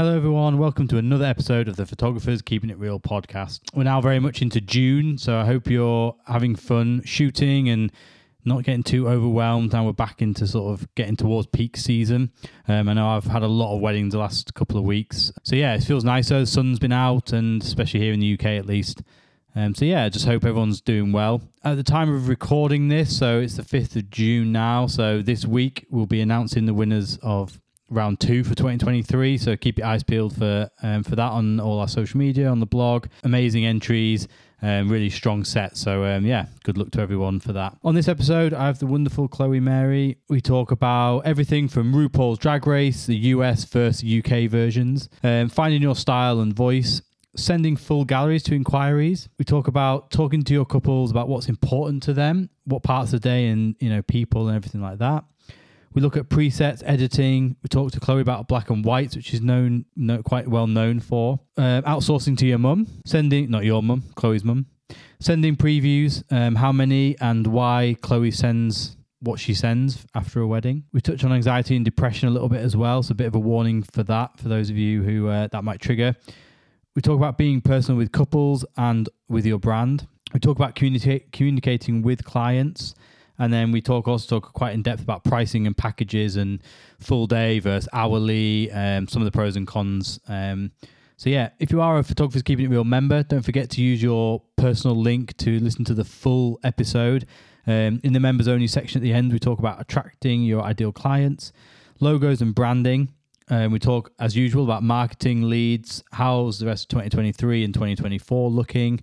Hello, everyone. Welcome to another episode of the Photographers Keeping It Real podcast. We're now very much into June, so I hope you're having fun shooting and not getting too overwhelmed. Now we're back into sort of getting towards peak season. Um, I know I've had a lot of weddings the last couple of weeks. So, yeah, it feels nicer. The sun's been out, and especially here in the UK at least. Um, so, yeah, just hope everyone's doing well. At the time of recording this, so it's the 5th of June now. So, this week we'll be announcing the winners of round two for 2023. So keep your eyes peeled for um, for that on all our social media, on the blog. Amazing entries, um, really strong set. So um, yeah, good luck to everyone for that. On this episode, I have the wonderful Chloe Mary. We talk about everything from RuPaul's Drag Race, the US versus UK versions, um, finding your style and voice. Sending full galleries to inquiries. We talk about talking to your couples about what's important to them, what parts of the day, and you know people and everything like that. We look at presets, editing. We talk to Chloe about black and whites, which is known, no, quite well known for. Uh, outsourcing to your mum, sending, not your mum, Chloe's mum, sending previews, um, how many and why Chloe sends what she sends after a wedding. We touch on anxiety and depression a little bit as well, so a bit of a warning for that for those of you who uh, that might trigger. We talk about being personal with couples and with your brand. We talk about communica- communicating with clients and then we talk also talk quite in depth about pricing and packages and full day versus hourly, um, some of the pros and cons. Um, so yeah, if you are a Photographers Keeping It Real member, don't forget to use your personal link to listen to the full episode. Um, in the members only section at the end, we talk about attracting your ideal clients, logos and branding. Um, we talk, as usual, about marketing leads, how's the rest of 2023 and 2024 looking,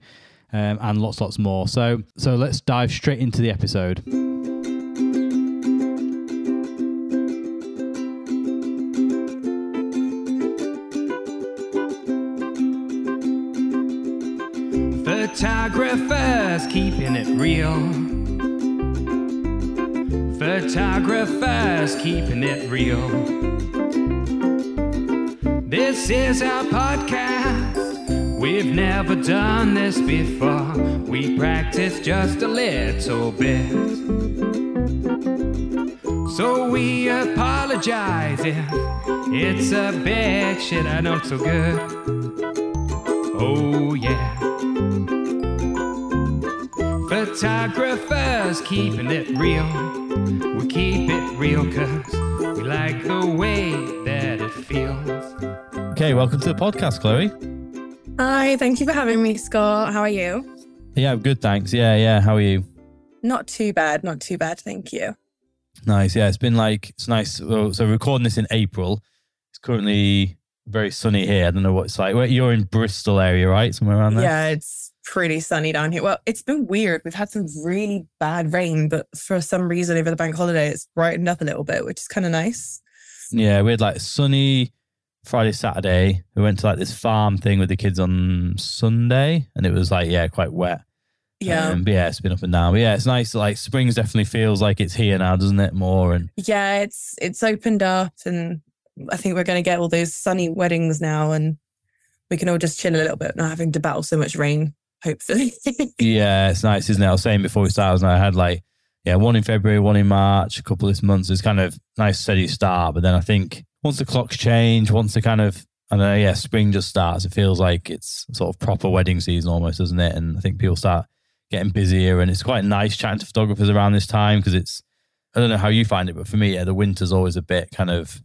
um, and lots, lots more. So, so let's dive straight into the episode. Photographers keeping it real. Photographers keeping it real. This is our podcast. We've never done this before. We practice just a little bit. So we apologize if it's a bit shit. I know so good. Oh, yeah. Photographers keeping it real. We keep it real cause we like the way that it feels. Okay, welcome to the podcast, Chloe. Hi, thank you for having me, Scott. How are you? Yeah, I'm good, thanks. Yeah, yeah. How are you? Not too bad, not too bad, thank you. Nice. Yeah, it's been like it's nice. So recording this in April. It's currently very sunny here. I don't know what it's like. Well, You're in Bristol area, right? Somewhere around there. Yeah, it's pretty sunny down here. Well, it's been weird. We've had some really bad rain, but for some reason over the bank holiday, it's brightened up a little bit, which is kind of nice. Yeah, we had like sunny Friday, Saturday. We went to like this farm thing with the kids on Sunday, and it was like yeah, quite wet. Yeah. Um, but yeah, it's been up and down. But yeah, it's nice. Like spring's definitely feels like it's here now, doesn't it? More and yeah, it's it's opened up and I think we're gonna get all those sunny weddings now and we can all just chill a little bit, not having to battle so much rain, hopefully. yeah, it's nice, isn't it? I was saying before we started, I had like yeah, one in February, one in March, a couple this month. It's kind of nice steady start. But then I think once the clocks change, once the kind of I don't know, yeah, spring just starts. It feels like it's sort of proper wedding season almost, doesn't it? And I think people start getting busier, and it's quite nice chatting to photographers around this time because it's I don't know how you find it, but for me, yeah, the winter's always a bit kind of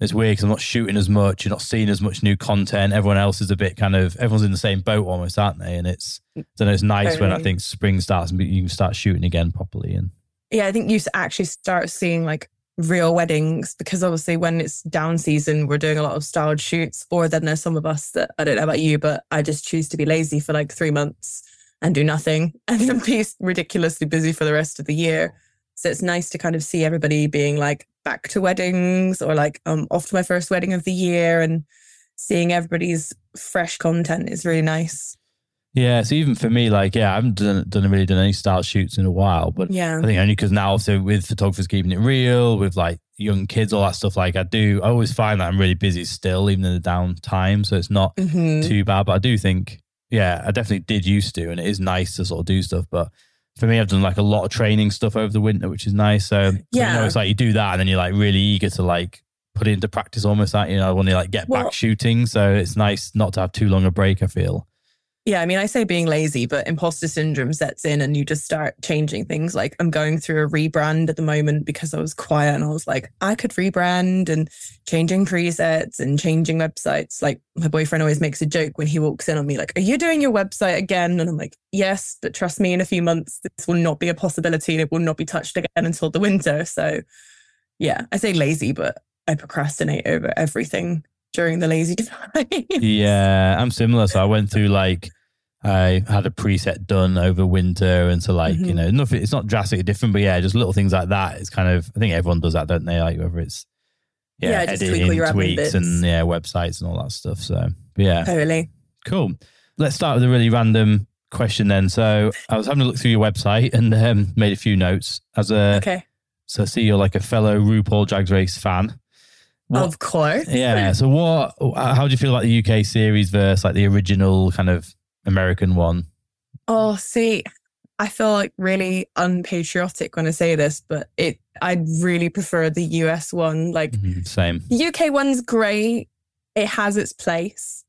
it's weird because I'm not shooting as much, you're not seeing as much new content. Everyone else is a bit kind of everyone's in the same boat almost, aren't they? And it's mm. I don't know, it's nice when I think spring starts and you can start shooting again properly. And yeah, I think you actually start seeing like real weddings because obviously when it's down season, we're doing a lot of styled shoots. Or then there's some of us that I don't know about you, but I just choose to be lazy for like three months and do nothing and then be ridiculously busy for the rest of the year. So it's nice to kind of see everybody being like back to weddings or like um off to my first wedding of the year and seeing everybody's fresh content is really nice. yeah, so even for me, like yeah, I haven't done, done really done any style shoots in a while, but Yeah. I think only because now, also with photographers keeping it real, with like young kids, all that stuff. Like I do, I always find that I'm really busy still, even in the downtime. So it's not Mhm. too bad. But I do think, yeah, I definitely did used to, and it is nice to sort of do stuff. But for me, I've done like a lot of training stuff over the winter, which is nice. So Yeah. know it's like you do that, and then you're like really eager to like put it into practice almost that, you know, I want to like get Well- back shooting. So it's nice not to have too long a break, I feel. Yeah, I mean, I say being lazy, but imposter syndrome sets in and you just start changing things. Like, I'm going through a rebrand at the moment because I was quiet and I was like, I could rebrand and changing presets and changing websites. Like, my boyfriend always makes a joke when he walks in on me, like, Are you doing your website again? And I'm like, Yes, but trust me, in a few months, this will not be a possibility and it will not be touched again until the winter. So, yeah, I say lazy, but I procrastinate over everything during the lazy time. Yeah, I'm similar. So I went through like I had a preset done over winter, and so like you Mhm. know nothing. It's not drastically different, but yeah, just little things like that. It's kind of I think everyone does that, don't they? Like whether it's yeah, Yeah, just tweak editing, tweaks, and yeah, websites and all that stuff. So yeah, Totally. cool. Let's start with a really random question then. So I was having a look through your website and um, made a few notes as a. Okay. So I see you're like a fellow RuPaul Drag Race fan. What- Of course. yeah. So what? How do you feel about the UK series versus like the original kind of American one? Oh, see, I feel like really unpatriotic when I say this, but it I really prefer the US one. Like Mhm, Same. the UK one's great. It has its place.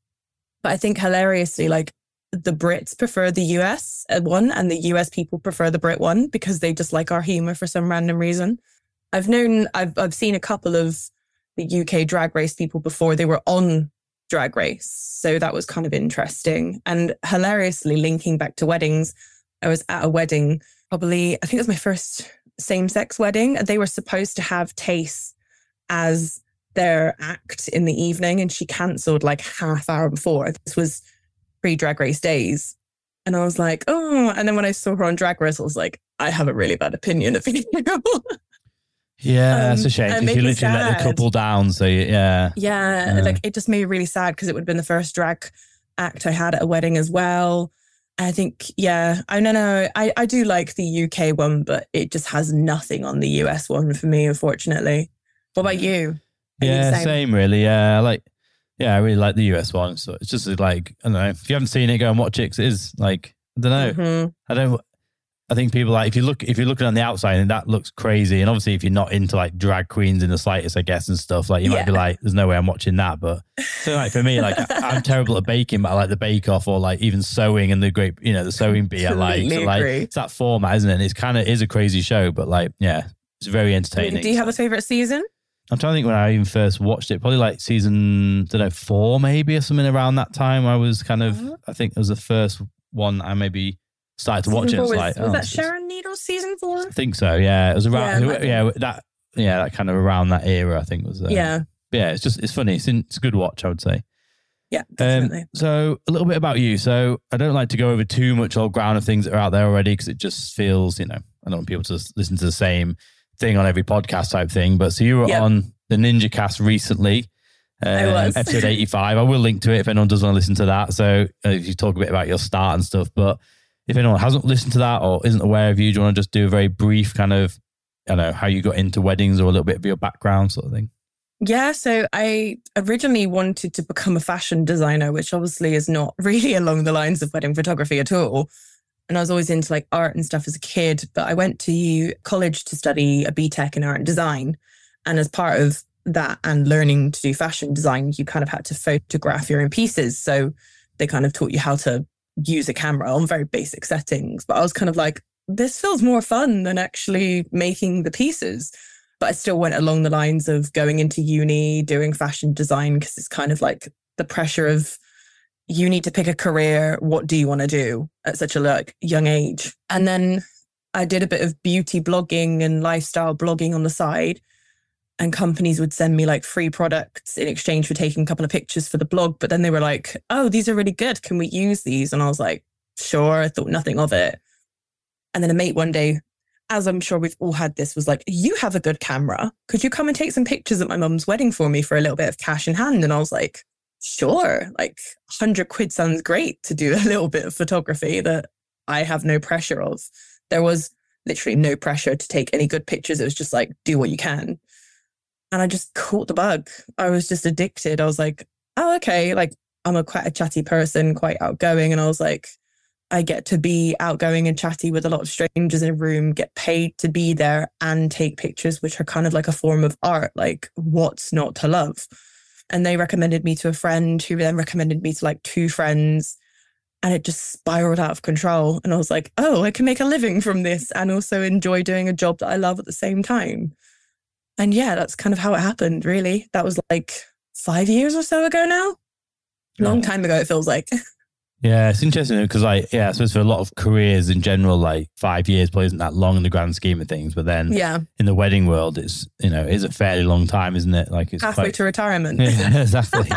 But I think hilariously, like the Brits prefer the US one and the US people prefer the Brit one because they just like our humor for some random reason. I've known I've I've seen a couple of the UK drag race people before they were on drag race. So that was kind of interesting. And hilariously linking back to weddings, I was at a wedding, probably I think it was my first same-sex wedding. They were supposed to have Tayce as their act in the evening and she cancelled like half hour before. This was pre drag race days. And I was like, oh, and then when I saw her on drag race, I was like, I have a really bad opinion of you. Yeah, that's a Um, shame. it 'cause made you literally let the couple down. So you- yeah, yeah, Yeah. like it just made me really sad because it would have been the first drag act I had at a wedding as well. I think, yeah, I don't know. I, I do like the UK one, but it just has nothing on the US one for me, unfortunately. What about you? Are you yeah, same? same. really. Yeah, like. Yeah, I really like the US one. So it's just like I don't know. If you haven't seen it, go and watch it. 'cause it is like I don't know. Mhm. I don't. I think people like if you look if you're looking on the outside and that looks crazy, and obviously if you're not into like drag queens in the slightest, I guess and stuff, like you might be like, "There's no way I'm watching that." But so like for me, like I- I'm terrible at baking, but I like the Bake Off or like even sewing and the great, you know, the sewing bee. I like, so, like it's that format, isn't it? And it's kind of is a crazy show, but like yeah, it's very entertaining. Do you have a favorite season? I'm trying to think when I even first watched it, probably like season, I don't know, four maybe or something around that time. I was kind of, Uh-huh. I think it was the first one I maybe started to watch it. Was like, was, oh, that Sharon Needles season four? I think so. Yeah, it was around. might. Yeah, that. Yeah, that kind of around that era. I think was. Uh, yeah, yeah. It's just it's funny. It's, in, it's a good watch. I would say. yeah, Um, definitely. so a little bit about you. So I don't like to go over too much old ground of things that are out there already because it just feels, you know, I don't want people to listen to the same thing on every podcast type thing. But so you were Yep. on the Ninjacast recently. I um, was. episode 85. I will link to it if anyone does want to listen to that. So uh, if you talk a bit about your start and stuff, but if anyone hasn't listened to that or isn't aware of you, do you want to just do a very brief kind of, I don't know, how you got into weddings or a little bit of your background sort of thing? Yeah, so I originally wanted to become a fashion designer, which obviously is not really along the lines of wedding photography at all. And I was always into like art and stuff as a kid, but I went to college to study a BTEC in art and design. And as part of that and learning to do fashion design, you kind of had to photograph your own pieces. So they kind of taught you how to use a camera on very basic settings. But I was kind of like, this feels more fun than actually making the pieces but I still went along the lines of going into uni, doing fashion design, because it's kind of like the pressure of you need to pick a career. What do you want to do at such a like young age? And then I did a bit of beauty blogging and lifestyle blogging on the side. And companies would send me like free products in exchange for taking a couple of pictures for the blog. But then they were like, oh, these are really good. Can we use these? And I was like, sure. I thought nothing of it. And then a mate one day as I'm sure we've all had this, was like, You have a good camera. Could you come and take some pictures at my mum's wedding for me for a little bit of cash in hand? And I was like, Sure. Like, 100 quid sounds great to do a little bit of photography that I have no pressure of. There was literally no pressure to take any good pictures. It was just like, do what you can. And I just caught the bug. I was just addicted. I was like, Oh, okay. Like, I'm a quite a chatty person, quite outgoing. And I was like, I get to be outgoing and chatty with a lot of strangers in a room, get paid to be there and take pictures, which are kind of like a form of art. Like, what's not to love? And they recommended me to a friend who then recommended me to like two friends. And it just spiraled out of control. And I was like, oh, I can make a living from this and also enjoy doing a job that I love at the same time. And yeah, that's kind of how it happened, really. That was like five years or so ago now. Long time ago, it feels like. Yeah, it's interesting because, like, yeah, I suppose for a lot of careers in general, like five years probably isn't that long in the grand scheme of things. But then, yeah, in the wedding world, it's you know, it's a fairly long time, isn't it? Like, it's halfway quite, to retirement. Yeah, exactly.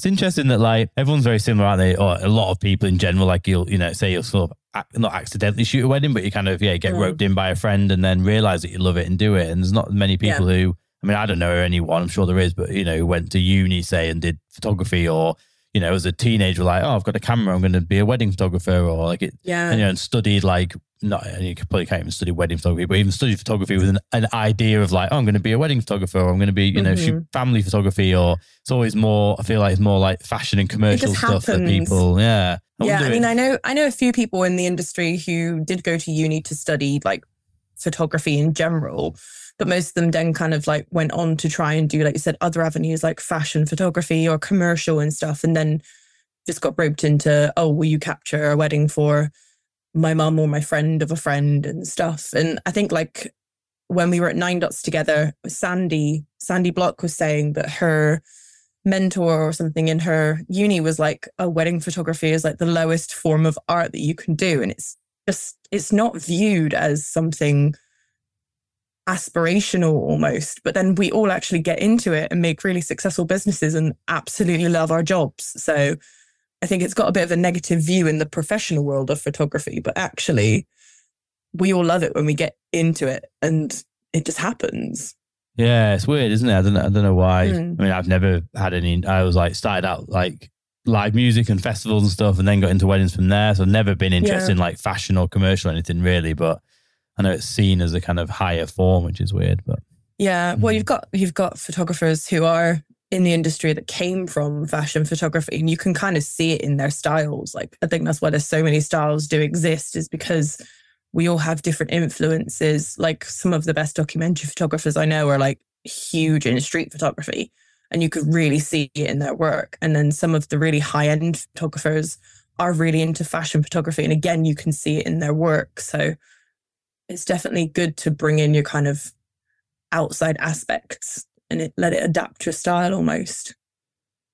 It's interesting that like everyone's very similar, aren't they? Or a lot of people in general, like you'll, you know, say you'll sort of not accidentally shoot a wedding, but you kind of yeah get roped in by a friend and then realize that you love it and do it. And there's not many people who, I mean, I don't know anyone. I'm sure there is, but you know, who went to uni say and did photography or. You know, as a teenager, like, oh, I've got a camera, I'm going to be a wedding photographer, or like it, yeah. and, you know, and studied like not and you probably can't even study wedding photography, but even studied photography with an, an idea of like, oh, I'm going to be a wedding photographer, or I'm going to be, you know, Mm-hmm. shoot family photography, or it's always more. I feel like it's more like fashion and commercial stuff that happens. people, yeah, yeah, I mean, it- I know I know a few people in the industry who did go to uni to study like photography in general, but most of them then kind of like went on to try and do, like you said, other avenues like fashion photography or commercial and stuff, and then just got roped into, oh, will you capture a wedding for my mum or my friend of a friend and stuff? And I think like when we were at Nine Dots together, Sandy Sandy Block was saying that her mentor or something in her uni was like a wedding photography is like the lowest form of art that you can do and it's just it's not viewed as something aspirational almost but then we all actually get into it and make really successful businesses and absolutely love our jobs so i think it's got a bit of a negative view in the professional world of photography but actually we all love it when we get into it and it just happens yeah, it's weird, isn't it? I don't know, I don't know why. Mm. I mean, I've never had any. I was like started out like live music and festivals and stuff, and then got into weddings from there. So I've never been interested Yeah. in like fashion or commercial or anything really, but I know it's seen as a kind of higher form, which is weird, but. Yeah, well, Mhm. you've got you've got photographers who are in the industry that came from fashion photography, and you can kind of see it in their styles. Like, I think that's why there's so many styles do exist, is because we all have different influences. Like, some of the best documentary photographers I know are like huge in street photography, and you could really see it in their work. And then some of the really high end photographers are really into fashion photography, and again, you can see it in their work. So it's definitely good to bring in your kind of outside aspects and it, let it adapt your style almost.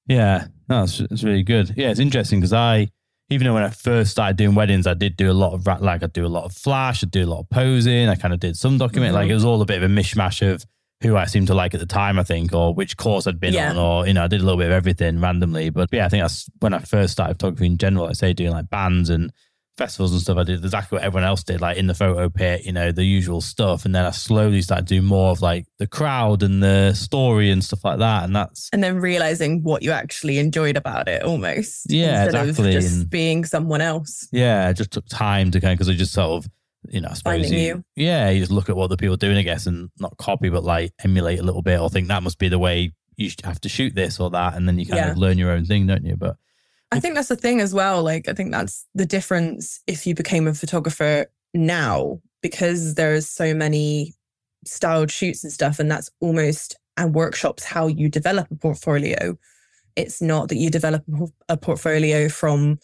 Yeah, no, it's, it's really good. Yeah, it's interesting because I, even though when I first started doing weddings, I did do a lot of like I do a lot of flash, I do a lot of posing, I kind of did some document. Like Mhm. it was all a bit of a mishmash of who I seemed to like at the time, I think, or which course I'd been Yeah. on, or you know, I did a little bit of everything randomly. But yeah, I think that's when I first started photography in general. I say doing like bands and festivals and stuff. I did exactly what everyone else did, like in the photo pit, you know, the usual stuff. And then I slowly started doing more of like the crowd and the story and stuff like that. And that's And then realizing what you actually enjoyed about it almost. Yeah, instead exactly, Of just and- being someone else. Yeah, it just took time to kind of because I just sort of, you know, I suppose Finding you. yeah, you just look at what the people are doing, I guess, and not copy, but like emulate a little bit, or think that must be the way you have to shoot this or that, and then you kind Yeah. of learn your own thing, don't you? But I think that's the thing as well. Like, I think that's the difference if you became a photographer now, because there's so many styled shoots and stuff, and that's almost and workshops how you develop a portfolio. It's not that you develop a portfolio from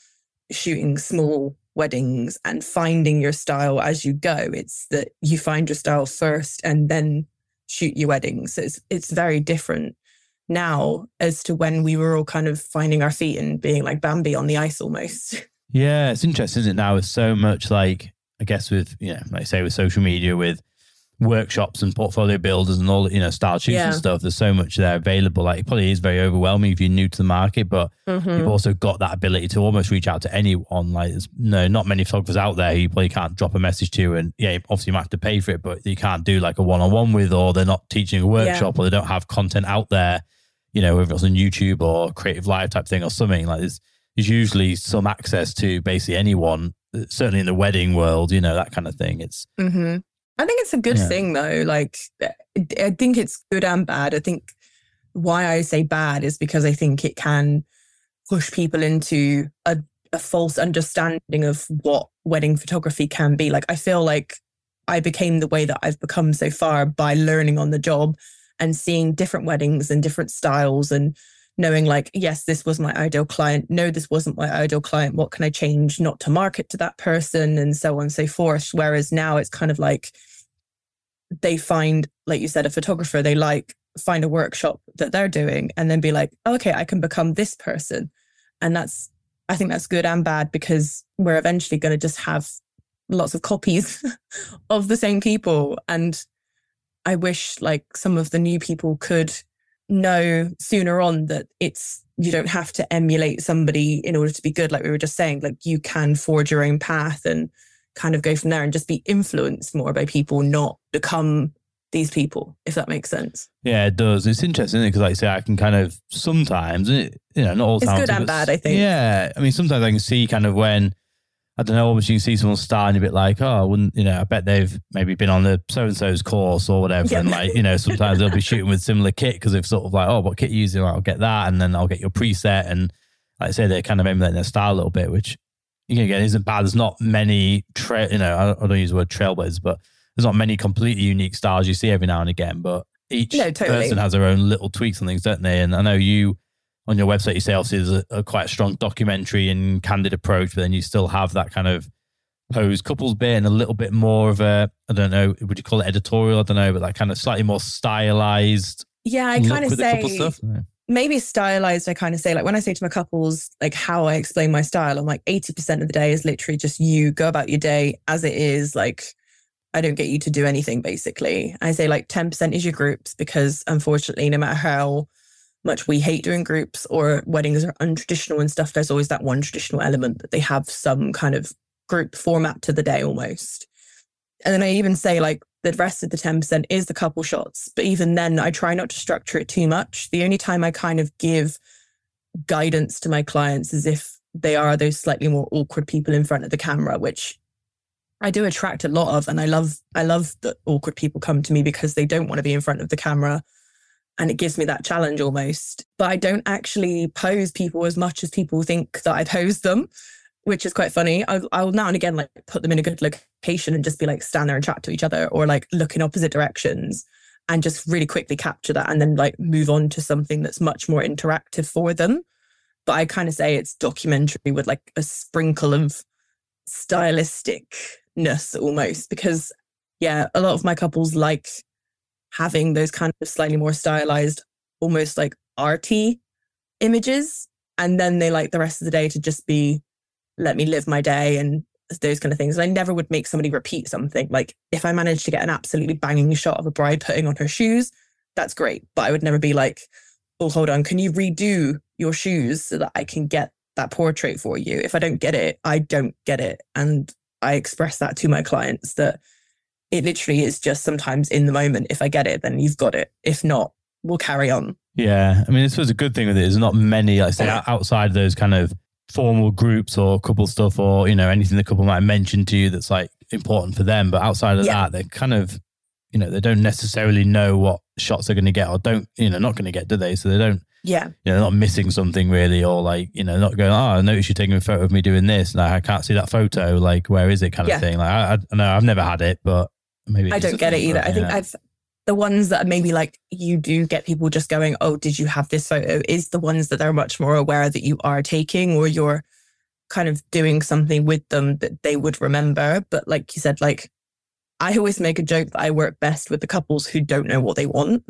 shooting small weddings and finding your style as you go. It's that you find your style first and then shoot your weddings. So it's it's very different now as to when we were all kind of finding our feet and being like Bambi on the ice almost. yeah, it's interesting, isn't it? Now with so much like I guess with you know, like I say with social media, with workshops and portfolio builders and all you know, style shoots and stuff. There's so much there available. Like it probably is very overwhelming if you're new to the market, but you've mm-hmm. also got that ability to almost reach out to anyone. Like there's no not many photographers out there who you probably can't drop a message to and yeah, obviously you might have to pay for it, but you can't do like a one on one with or they're not teaching a workshop or they don't have content out there, you know, whether it's on YouTube or CreativeLive type thing or something. Like there's there's usually some access to basically anyone, certainly in the wedding world, you know, that kind of thing. It's hmm I think it's a good Yeah. thing though. Like, I think it's good and bad. I think why I say bad is because I think it can push people into a, a false understanding of what wedding photography can be. Like I feel like I became the way that I've become so far by learning on the job and seeing different weddings and different styles and knowing like yes this was my ideal client. No this wasn't my ideal client. What can i change not to market to that person? And so on and so forth. Whereas now it's kind of like they find like you said a photographer they like find a workshop that they're doing and then be like okay i can become this person. And that's i think that's good and bad because we're eventually going to just have lots of copies of the same people and i wish like some of the new people could know sooner on that it's you don't have to emulate somebody in order to be good like we were just saying like you can forge your own path and kind of go from there and just be influenced more by people not become these people if that makes sense. Yeah it does. It's interesting because like I say I can kind of sometimes you know not all it's good and bad I think. yeah I mean sometimes I can see kind of when I don't know, obviously you see someone starting a bit like, oh, I wouldn't, you know, I bet they've maybe been on the so and so's course or whatever. Yeah. And like, you know, sometimes they'll be shooting with similar kit because they've sort of like, oh, what kit you using? I'll get that. And then I'll get your preset. And like I say, they're kind of emulating their style a little bit, which again isn't bad. There's not many, trail, you know, I don't use the word trailblazers, but there's not many completely unique styles you see every now and again. But each no, totally. person has their own little tweaks and things, don't they? And I know you, on your website, you say obviously there's a, a quite strong documentary and candid approach, but then you still have that kind of pose. Couples bit and a little bit more of a I don't know would you call it editorial? I don't know but that kind of slightly more stylized yeah I kind of say maybe stylized I kind of say like when I say to my couples like how I explain my style I'm like 80% of the day is literally just you go about your day as it is like I don't get you to do anything basically. I say like 10% is your groups because unfortunately no matter how much we hate doing groups or weddings are untraditional and stuff, there's always that one traditional element that they have some kind of group format to the day almost. And then I even say like the rest of the 10% is the couple shots. But even then, I try not to structure it too much. The only time I kind of give guidance to my clients is if they are those slightly more awkward people in front of the camera, which I do attract a lot of. And I love, I love that awkward people come to me because they don't want to be in front of the camera. And it gives me that challenge almost. But I don't actually pose people as much as people think that I pose them which is quite funny. I'll, now and again like put them in a good location and just be like stand there and chat to each other or like look in opposite directions and just really quickly capture that and then like move on to something that's much more interactive for them. But I kind of say it's documentary with like a sprinkle of stylisticness almost because yeah, a lot of my couples like having those kind of slightly more stylized, almost like arty images. And then they like the rest of the day to just be let me live my day and those kind of things. And I never would make somebody repeat something. Like if I managed to get an absolutely banging shot of a bride putting on her shoes, that's great. But I would never be like, oh, hold on, can you redo your shoes so that I can get that portrait for you? If I don't get it, I don't get it. And I express that to my clients that it literally is just sometimes in the moment. If I get it, then you've got it. If not, we'll carry on. Yeah. I mean, this was a good thing with it. There's not many, like say, outside of those kind of formal groups or couple stuff or you know anything the couple might mention to you that's like important for them but outside of yeah. that they're kind of you know they don't necessarily know what shots they're going to get or don't you know not going to get do they so they don't yeah you know they're not missing something really or like you know not going oh i noticed you taking a photo of me doing this like i can't see that photo like where is it kind yeah. of thing like i, I know i've never had it but maybe i don't get it either i think i've the ones that maybe like you do get people just going, Oh, did you have this photo? Is the ones that they're much more aware that you are taking or you're kind of doing something with them that they would remember. But like you said, like I always make a joke that I work best with the couples who don't know what they want.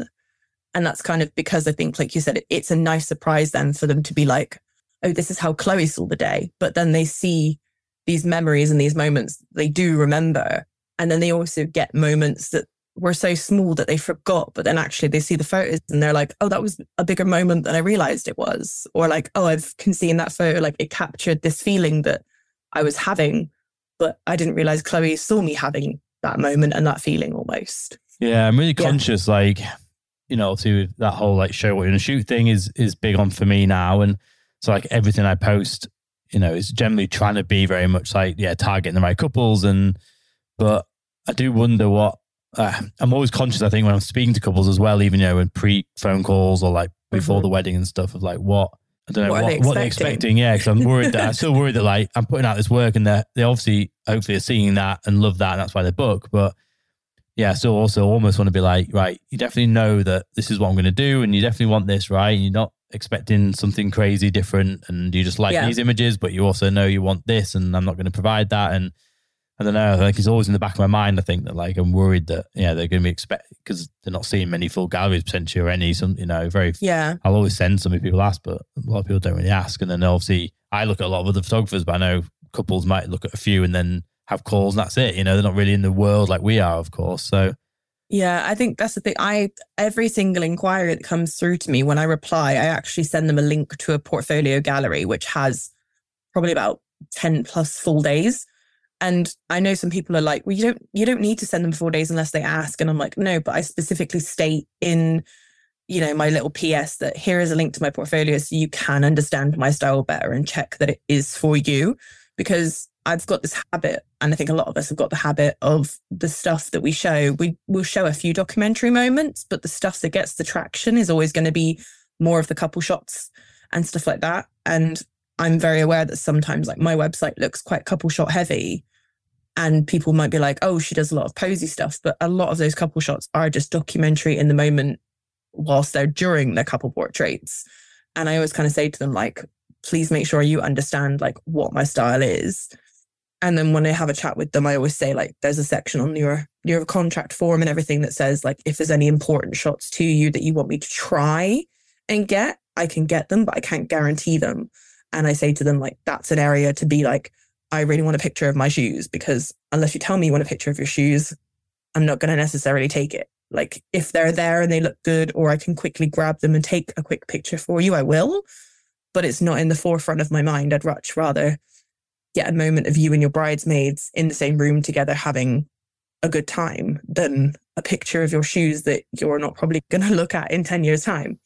And that's kind of because I think, like you said, it's a nice surprise then for them to be like, oh, this is how Chloe saw the day. But then they see these memories and these moments they do remember. And then they also get moments that were so small that they forgot, but then actually they see the photos and they're like, oh, that was a bigger moment than I realized it was. Or like, oh, I've can see in that photo, like it captured this feeling that I was having, but I didn't realize Chloe saw me having that moment and that feeling almost. Yeah, I'm really conscious, yeah. like, you know, to that whole like show what you're gonna shoot thing is is big on for me now. And so like everything I post, you know, is generally trying to be very much like, yeah, targeting the right couples and but I do wonder what uh, I'm always conscious. I think when I'm speaking to couples as well, even you know, in pre phone calls or like before mm-hmm. the wedding and stuff, of like what I don't know What what, are what, they they're expecting? Yeah, because I'm worried that I'm still worried that like I'm putting out this work and they they obviously hopefully are seeing that and love that and that's why they book. But yeah, I still also almost want to be like, right, you definitely know that this is what I'm going to do and you definitely want this, right? And you're not expecting something crazy different and you just like Yeah. these images, but you also know you want this and I'm not going to provide that. And I don't know, like it's always in the back of my mind. I think that like I'm worried that yeah they're going to be expect because they're not seeing many full galleries potentially or any some you know very Yeah. I'll always send some people ask, but a lot of people don't really ask. And then obviously, I look at a lot of other photographers, but I know couples might look at a few and then have calls, and that's it. You know, they're not really in the world like we are, of course. So Yeah, I think that's the thing. I every single inquiry that comes through to me when I reply, I actually send them a link to a portfolio gallery which has probably about 10 plus full days. And I know some people are like, well, you don't you don't need to send them four days unless they ask. And I'm like, no, but I specifically state in, you know, my little PS that here is a link to my portfolio so you can understand my style better and check that it is for you. Because I've got this habit, and I think a lot of us have got the habit of the stuff that we show. We will show a few documentary moments, but the stuff that gets the traction is always going to be more of the couple shots and stuff like that. And I'm very aware that sometimes, like my website looks quite couple shot heavy, and people might be like, "Oh, she does a lot of posy stuff," but a lot of those couple shots are just documentary in the moment, whilst they're during their couple portraits. And I always kind of say to them, like, please make sure you understand like what my style is and then when I have a chat with them, I always say like, there's a section on your your contract form and everything that says like, if there's any important shots to you that you want me to try and get, I can get them, but I can't guarantee them. And I say to them like, that's an area to be like, I really want a picture of my shoes because unless you tell me you want a picture of your shoes, I'm not going to necessarily take it. Like if they're there and they look good, or I can quickly grab them and take a quick picture for you, I will. But it's not in the forefront of my mind. I'd much rather get a moment of you and your bridesmaids in the same room together having a good time than a picture of your shoes that you're not probably going to look at in 10 years time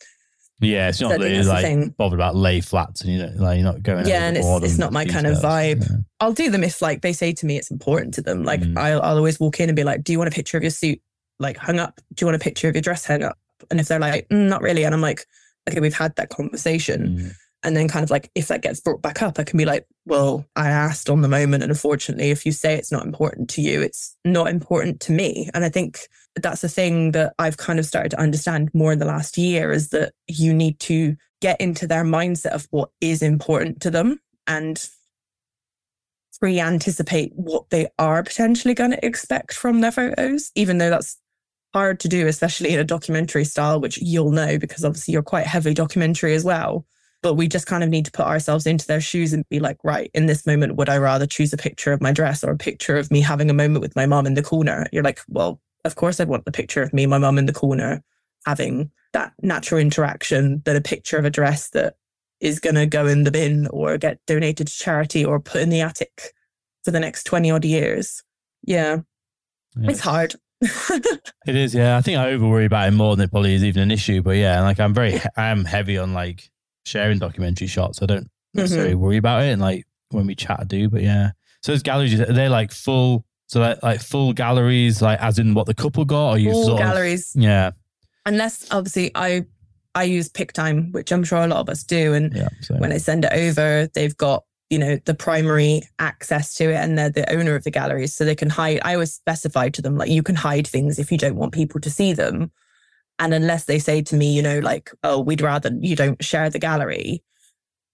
yeah, it's not really like bothered about lay flats and you know, like you're not going. Yeah, and it's- it's not my kind of vibe. Yeah. i'll do them if like they say to me it's important to them like Mm. I'll, I'll always walk in and be like do you want a picture of your suit like hung up do you want a picture of your dress hung up and if they're like "Mm, not really and i'm like okay we've had that conversation Mm. And then kind of like if that gets brought back up i can be like well i asked on the moment and unfortunately if you say it's not important to you it's not important to me. And i think that's the thing that i've kind of started to understand more in the last year is that you need to get into their mindset of what is important to them and pre-anticipate what they are potentially going to expect from their photos even though that's hard to do especially in a documentary style which you'll know because obviously you're quite heavily documentary as well but we just kind of need to put ourselves into their shoes and be like right in this moment would i rather choose a picture of my dress or a picture of me having a moment with my mom in the corner you're like well of course i'd want the picture of me and my mom in the corner having that natural interaction than a picture of a dress that is going to go in the bin or get donated to charity or put in the attic for the next 20 odd years yeah, Yeah. it's hard It is, yeah. I think I over worry about it more than it probably is even an issue. But yeah, like I'm very, I am heavy on like sharing documentary shots. I don't necessarily Mm-hmm. worry about it. And like when we chat, I do. But yeah, so those galleries, are they like full? So like, like full galleries, like as in what the couple got, or you all sort of- galleries yeah, unless obviously i i use Pic-Time which i'm sure a lot of us do and yeah. When I send it over, they've got, you know, the primary access to it and they're the owner of the galleries. So they can hide. I always specify to them, like, you can hide things if you don't want people to see them. And unless they say to me, you know, like, oh, we'd rather you don't share the gallery.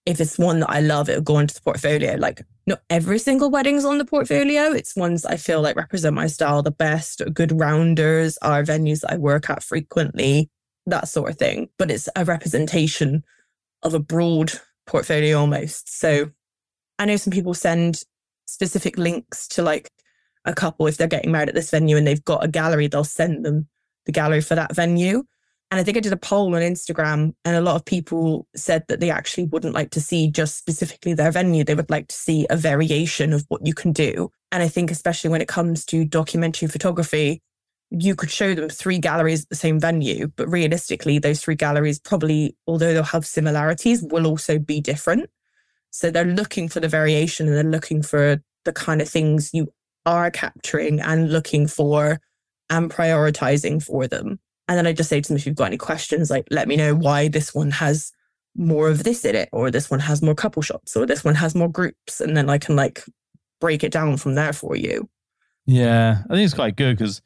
If it's one that I love, it'll go into the portfolio. Like, not every single wedding's on the portfolio. It's ones I feel like represent my style the best. Good rounders are venues that I work at frequently, that sort of thing. But it's a representation of a broad portfolio almost. So I know some people send specific links to like a couple if they're getting married at this venue and they've got a gallery, they'll send them the gallery for that venue. And I think I did a poll on Instagram, and a lot of people said that they actually wouldn't like to see just specifically their venue. They would like to see a variation of what you can do. And I think, especially when it comes to documentary photography, you could show them three galleries at the same venue, but realistically, those three galleries probably, although they'll have similarities, will also be different. So they're looking for the variation and they're looking for the kind of things you are capturing and looking for and prioritizing for them. And then I just say to them, if you've got any questions, like let me know why this one has more of this in it, or this one has more couple shots, or this one has more groups. And then I can like break it down from there for you. Yeah, I think it's quite good because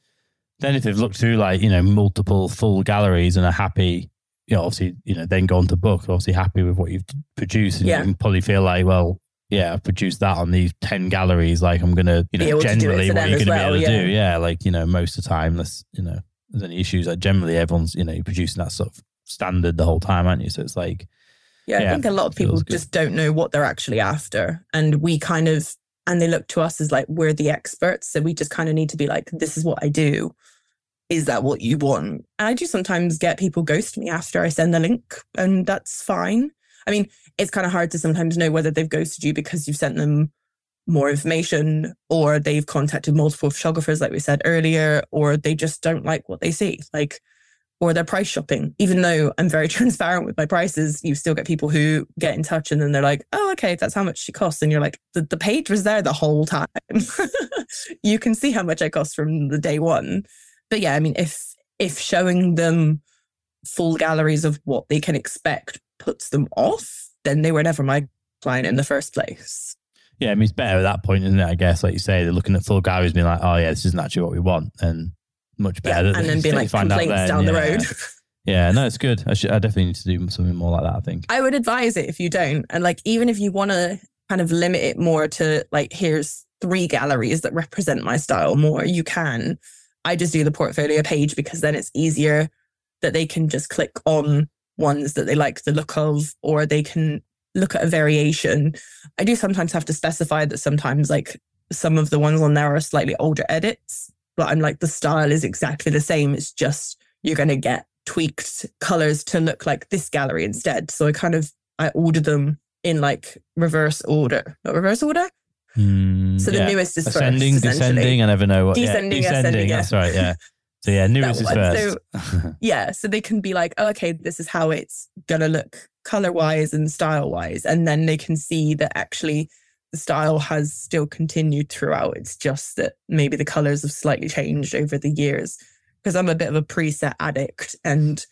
then if they've looked through like, you know, multiple full galleries and are happy, you know, obviously, you know, then go on to book, obviously happy with what you've produced. And Yeah. you can probably feel like, well, yeah, I've produced that on these 10 galleries. Like I'm going to, you know, able to do it generally what you're going to well, be able to yeah. do. Yeah. Like, you know, most of the time, unless, you know, there's any issues, like generally everyone's, you know, you're producing that sort of standard the whole time, aren't you? So it's like, Yeah, Yeah, I think a lot of people good. just don't know what they're actually after. And we kind of, and they look to us as like, we're the experts. So we just kind of need to be like, this is what I do. Is that what you want? And I do sometimes get people ghost me after I send the link, and that's fine. I mean, it's kind of hard to sometimes know whether they've ghosted you because you've sent them more information or they've contacted multiple photographers, like we said earlier, or they just don't like what they see. Like, or they're price shopping. Even though I'm very transparent with my prices, you still get people who get in touch and then they're like, oh, okay, that's how much she costs. And you're like, the, the page was there the whole time. you can see how much I cost from the day one. But yeah, I mean, if if showing them full galleries of what they can expect puts them off, then they were never my client in the first place. yeah, I mean, it's better at that point, isn't it? I guess, like you say, they're looking at full galleries being like, oh, yeah, this isn't actually what we want. And much better. Yeah, and then being like complaints down the road. Yeah, no, it's good. I, should, I definitely need to do something more like that, I think. I would advise it if you don't. And like, even if you want to kind of limit it more to like, here's three galleries that represent my style more, you can. I just do the portfolio page because then it's easier that they can just click on ones that they like the look of, or they can look at a variation. I do sometimes have to specify that sometimes like some of the ones on there are slightly older edits, but I'm like, the style is exactly the same. It's just you're going to get tweaked colors to look like this gallery instead. So I kind of I order them in like reverse order, not reverse order. Mm, So the yeah. newest is ascending, first, descending. I never know what. Descending, yeah, ascending, yeah. That's right. Yeah. So yeah, newest is first. Yeah, so they can be like, oh, okay, this is how it's gonna look color wise and style wise, and then they can see that actually the style has still continued throughout. It's just that maybe the colors have slightly changed over the years. Because I'm a bit of a preset addict, and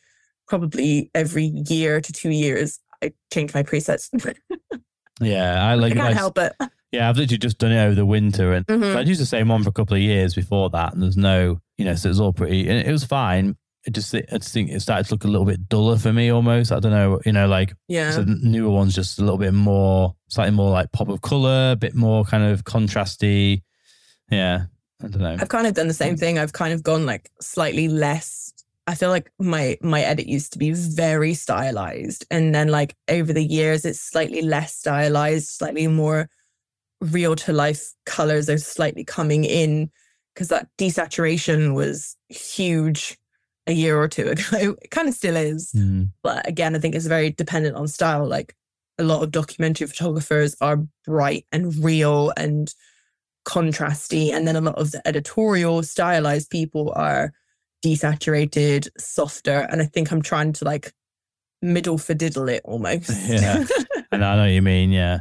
probably every year to two years I change my presets. yeah, I like. I can't like- help it. Yeah, I've literally just done it over the winter, and Mhm. I used the same one for a couple of years before that, and there's no, you know, so it was all pretty, and it was fine. It just, I just think it started to look a little bit duller for me almost. I don't know, you know, like Yeah. so newer ones just a little bit more, slightly more like pop of color, a bit more kind of contrasty. Yeah, I don't know. I've kind of done the same thing. I've kind of gone like slightly less. I feel like my my edit used to be very stylized, and then like over the years, it's slightly less stylized, slightly more real to life colors are slightly coming in because that desaturation was huge a year or two ago. It kind of still is, Mm. but again, I think it's very dependent on style. Like a lot of documentary photographers are bright and real and contrasty, and then a lot of the editorial stylized people are desaturated, softer. And I think I'm trying to like middle for diddle it almost. Yeah. And I know what you mean. Yeah.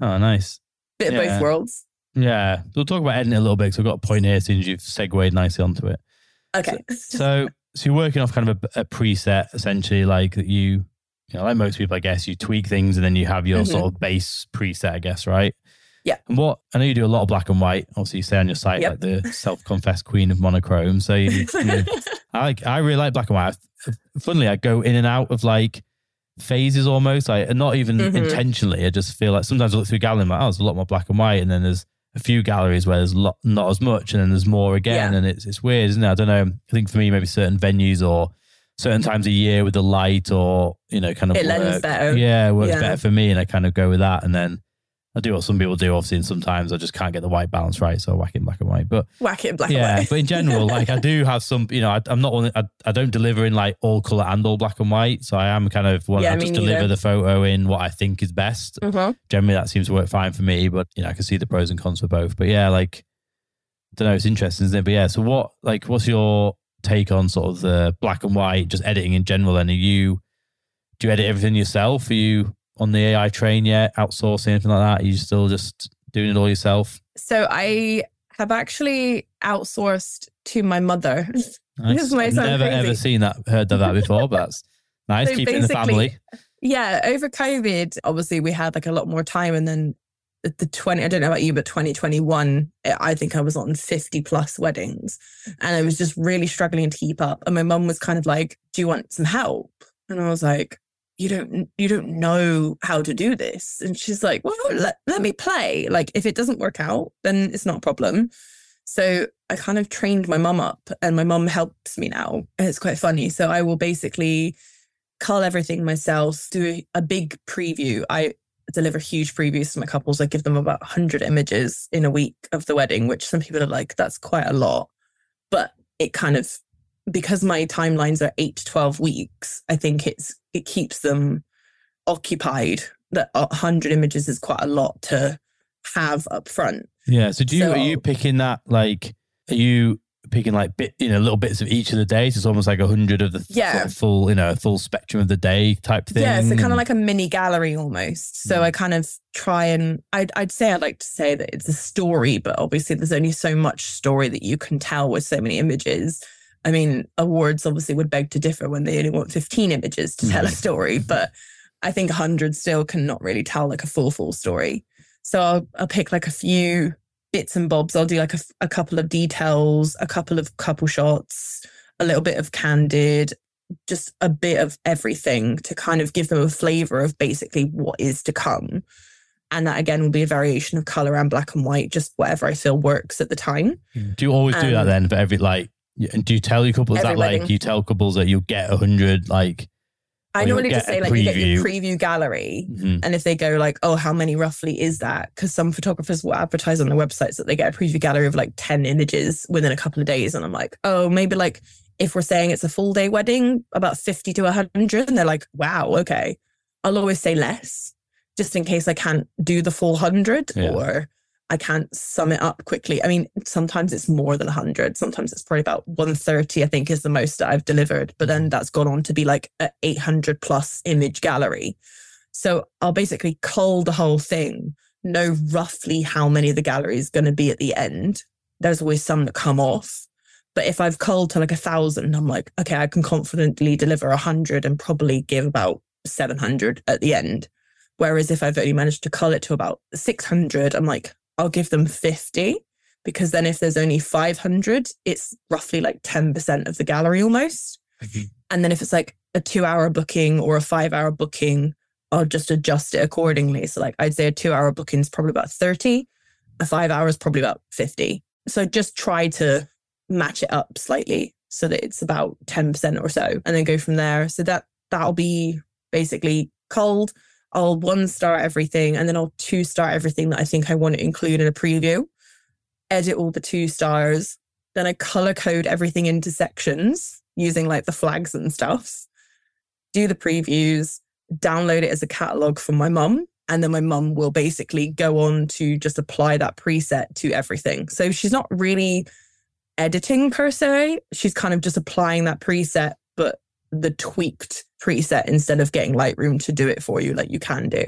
Oh, nice. Bit of both worlds. Yeah. We'll talk about editing a little bit because I've got a point here since you've segued nicely onto it. Okay. So, so you're working off kind of a, a preset essentially, like that you, you know, like most people, I guess, you tweak things and then you have your Mhm. sort of base preset, I guess, right? Yeah. And what I know you do a lot of black and white. Obviously, you say on your site Yep. like the self-confessed queen of monochrome. So you, you I like, I really like black and white. Funnily, I go in and out of like phases almost, like and not even Mhm. intentionally. I just feel like sometimes I look through gallery, and like, oh, there's a lot more black and white, and then there's a few galleries where there's lot, not as much, and then there's more again, Yeah. and it's it's weird, isn't it? I don't know. I think for me, maybe certain venues or certain times a year with the light or you know, kind of It lends better. Yeah, works Yeah. better for me, and I kind of go with that, and then. I do what some people do, obviously, and sometimes I just can't get the white balance right, so I whack it in black and white. But Whack it in black yeah, and white. but in general, like I do have some, you know, I, I'm not one, I, I don't deliver in like all color and all black and white. So I am kind of one, Yeah, I just neither. deliver the photo in what I think is best. Mhm. Generally, that seems to work fine for me, but you know, I can see the pros and cons for both. But yeah, like, I don't know, it's interesting, isn't it? But yeah, so what, like, what's your take on sort of the black and white, just editing in general? And are you, do you edit everything yourself? Are you on the AI train yet? Outsourcing, anything like that? Are you still just doing it all yourself? So I have actually outsourced to my mother. Nice. I've never crazy. ever seen that, heard of that before, but that's nice. So Keep it in the family. Yeah, over COVID, obviously we had like a lot more time, and then the- the twenty. I don't know about you, but twenty twenty one, eh, I think I was on fifty plus weddings, and I was just really struggling to keep up. And my mum was kind of like, "Do you want some help?" And I was like, "You don't, you don't know how to do this." And she's like, "Well, let let me play. Like, if it doesn't work out, then it's not a problem." So I kind of trained my mum up, and my mum helps me now. And it's quite funny. So I will basically cull everything myself, do a big preview. I deliver huge previews to my couples. I give them about 100 images in a week of the wedding, which some people are like, that's quite a lot. But it kind of, because my timelines are eight to 12 weeks, I think it's, it keeps them occupied. That 100 images is quite a lot to have up front. Yeah. So do you So- are you picking that like are you picking like bit you know little bits of each of the days? It's almost like a hundred of the Yeah. sort of full you know full spectrum of the day type thing. Yeah, so kind of like a mini gallery almost. So Mm. I kind of try and I'd, I'd say I'd like to say that it's a story, but obviously there's only so much story that you can tell with so many images. I mean, awards obviously would beg to differ when they only want 15 images to tell a Mhm. story, but I think 100 still cannot really tell like a full, full story. So I'll, I'll pick like a few bits and bobs. I'll do like a, a couple of details, a couple of couple shots, a little bit of candid, just a bit of everything to kind of give them a flavor of basically what is to come. And that again will be a variation of color and black and white, just whatever I feel works at the time. Do you always do that Um, then for every like? And do you tell your couples Every that like you tell couples that you'll get a hundred like? I normally just say like you get your preview gallery. Mhm. And if they go like, oh, how many roughly is that? Because some photographers will advertise on their websites that they get a preview gallery of like 10 images within a couple of days. And I'm like, oh, maybe like if we're saying it's a full day wedding, about 50 to 100. And they're like, wow, okay. I'll always say less just in case I can't do the full 100 Yeah. or I can't sum it up quickly. I mean, sometimes it's more than 100. Sometimes it's probably about 130, I think, is the most that I've delivered. But then that's gone on to be like a 800 plus image gallery. So I'll basically cull the whole thing, know roughly how many of the gallery is going to be at the end. There's always some that come off. But if I've culled to like a thousand, I'm like, okay, I can confidently deliver a hundred and probably give about 700 at the end. Whereas if I've only managed to cull it to about 600, I'm like, I'll give them 50 because then if there's only 500, it's roughly like 10% of the gallery almost. Mm-hmm. And then if it's like a two hour booking or a five hour booking, I'll just adjust it accordingly. So like I'd say a two hour booking is probably about 30, a five hour is probably about 50. So just try to match it up slightly so that it's about 10% or so and then go from there. So that that'll be basically cold. I'll one star everything and then I'll two star everything that I think I want to include in a preview. Edit all the two stars. Then I color code everything into sections using like the flags and stuff. Do the previews, download it as a catalog from my mum. And then my mum will basically go on to just apply that preset to everything. So she's not really editing per se. She's kind of just applying that preset, but the tweaked preset instead of getting Lightroom to do it for you, like you can do.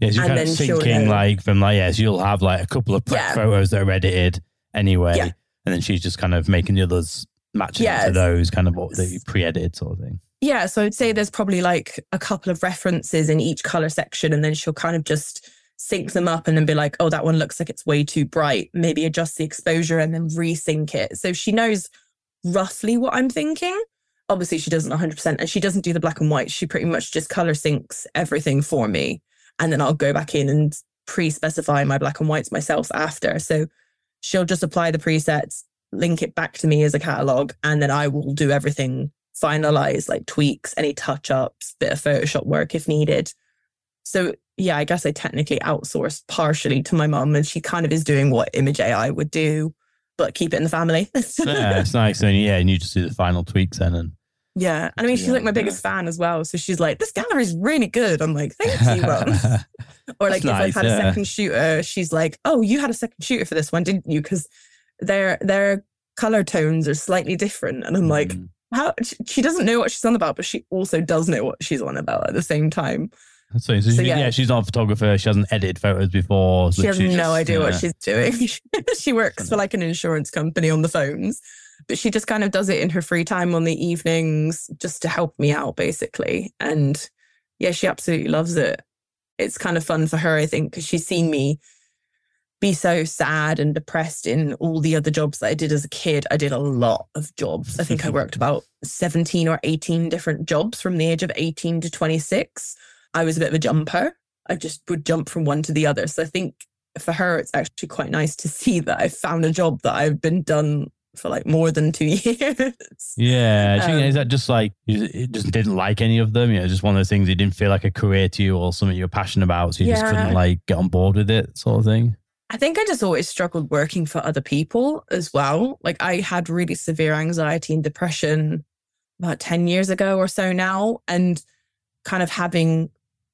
Yeah, so you're And kind of syncing like from like yes, you'll have like a couple of Yeah. photos that are edited anyway, Yeah. and then she's just kind of making the others matching Yeah. to those kind of what the pre-edited sort of thing. Yeah, so I'd say there's probably like a couple of references in each color section, and then she'll kind of just sync them up and then be like, oh, that one looks like it's way too bright. Maybe adjust the exposure and then resync it. So she knows roughly what I'm thinking. Obviously, she doesn't 100%, and she doesn't do the black and white. She pretty much just color syncs everything for me. And then I'll go back in and pre specify my black and whites myself after. So she'll just apply the presets, link it back to me as a catalog, and then I will do everything finalize like tweaks, any touch ups, bit of Photoshop work if needed. So yeah, I guess I technically outsourced partially to my mum, and she kind of is doing what Imagen AI would do, but keep it in the family. yeah, it's nice. And yeah, and you just do the final tweaks then, and yeah, and I mean she's like my biggest fan as well, so she's like, "This gallery is really good." I'm like, "Thank you, mum." Or like That's if I've nice, had a second shooter, she's like, "Oh, you had a second shooter for this one, didn't you?" Because their their color tones are slightly different, and I'm like, Mm. how she, she doesn't know what she's on about, but she also does know what she's on about at the same time. So, so, So, she, yeah. yeah. she's not a photographer. She hasn't edited photos before. She has no just, idea what she's doing. she works for like an insurance company on the phones, but she just kind of does it in her free time on the evenings just to help me out, basically. And yeah, she absolutely loves it. It's kind of fun for her, I think, because she's seen me be so sad and depressed in all the other jobs that I did as a kid. I did a lot of jobs. I think I worked about 17 or 18 different jobs from the age of 18 to 26. I was a bit of a jumper. I just would jump from one to the other. So I think for her, it's actually quite nice to see that I found a job that I've been done for like more than two years. Yeah. Um, is that just like you just didn't like any of them? You know, just one of those things you didn't feel like a career to you or something you're passionate about, so you just couldn't like get on board with it, sort of thing. I think I just always struggled working for other people as well. Like I had really severe anxiety and depression about 10 years ago or so now. And kind of having,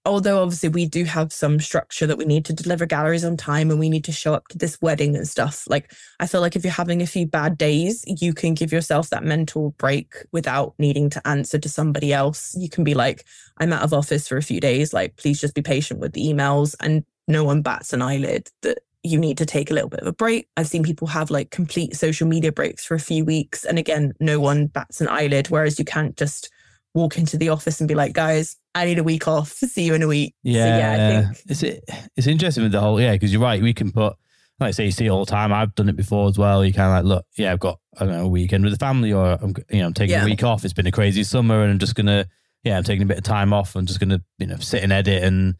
although obviously we do have some structure that we need to deliver galleries on time and we need to show up to this wedding and stuff. Like I feel like if you're having a few bad days, you can give yourself that mental break without needing to answer to somebody else. You can be like, I'm out of office for a few days. Like, please just be patient with the emails. And no one bats an eyelid that you need to take a little bit of a break. I've seen people have like complete social media breaks for a few weeks. And again, no one bats an eyelid. Whereas you can't just walk into the office and be like, guys, I need a week off. See you in a week. So, Yeah, yeah, I think it's it, it's interesting with the whole yeah because you're right. We can put like I say you see it all the time. I've done it before as well. You kind of like look, yeah, I've got I don't know a weekend with the family, or I'm you know I'm taking Yeah. a week off. It's been a crazy summer, and I'm just gonna yeah I'm taking a bit of time off. I'm just gonna you know sit and edit and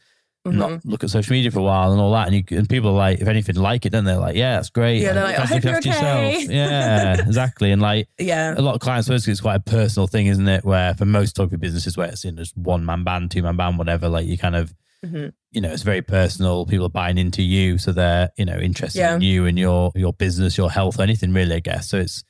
Mhm. not look at social media for a while and all that. And you and people are like, if anything, like it, then they're like, yeah, that's great. Yeah, they're like, I hope you're okay. yourself. Yeah, exactly. And like yeah. a lot of clients first it's quite a personal thing, isn't it? Where for most type of businesses where it's in just one man band, two man band, whatever, like you kind of Mhm. you know, it's very personal. People are buying into you, so they're you know interested Yeah. in you and your your business, your health, anything really. I guess so. It's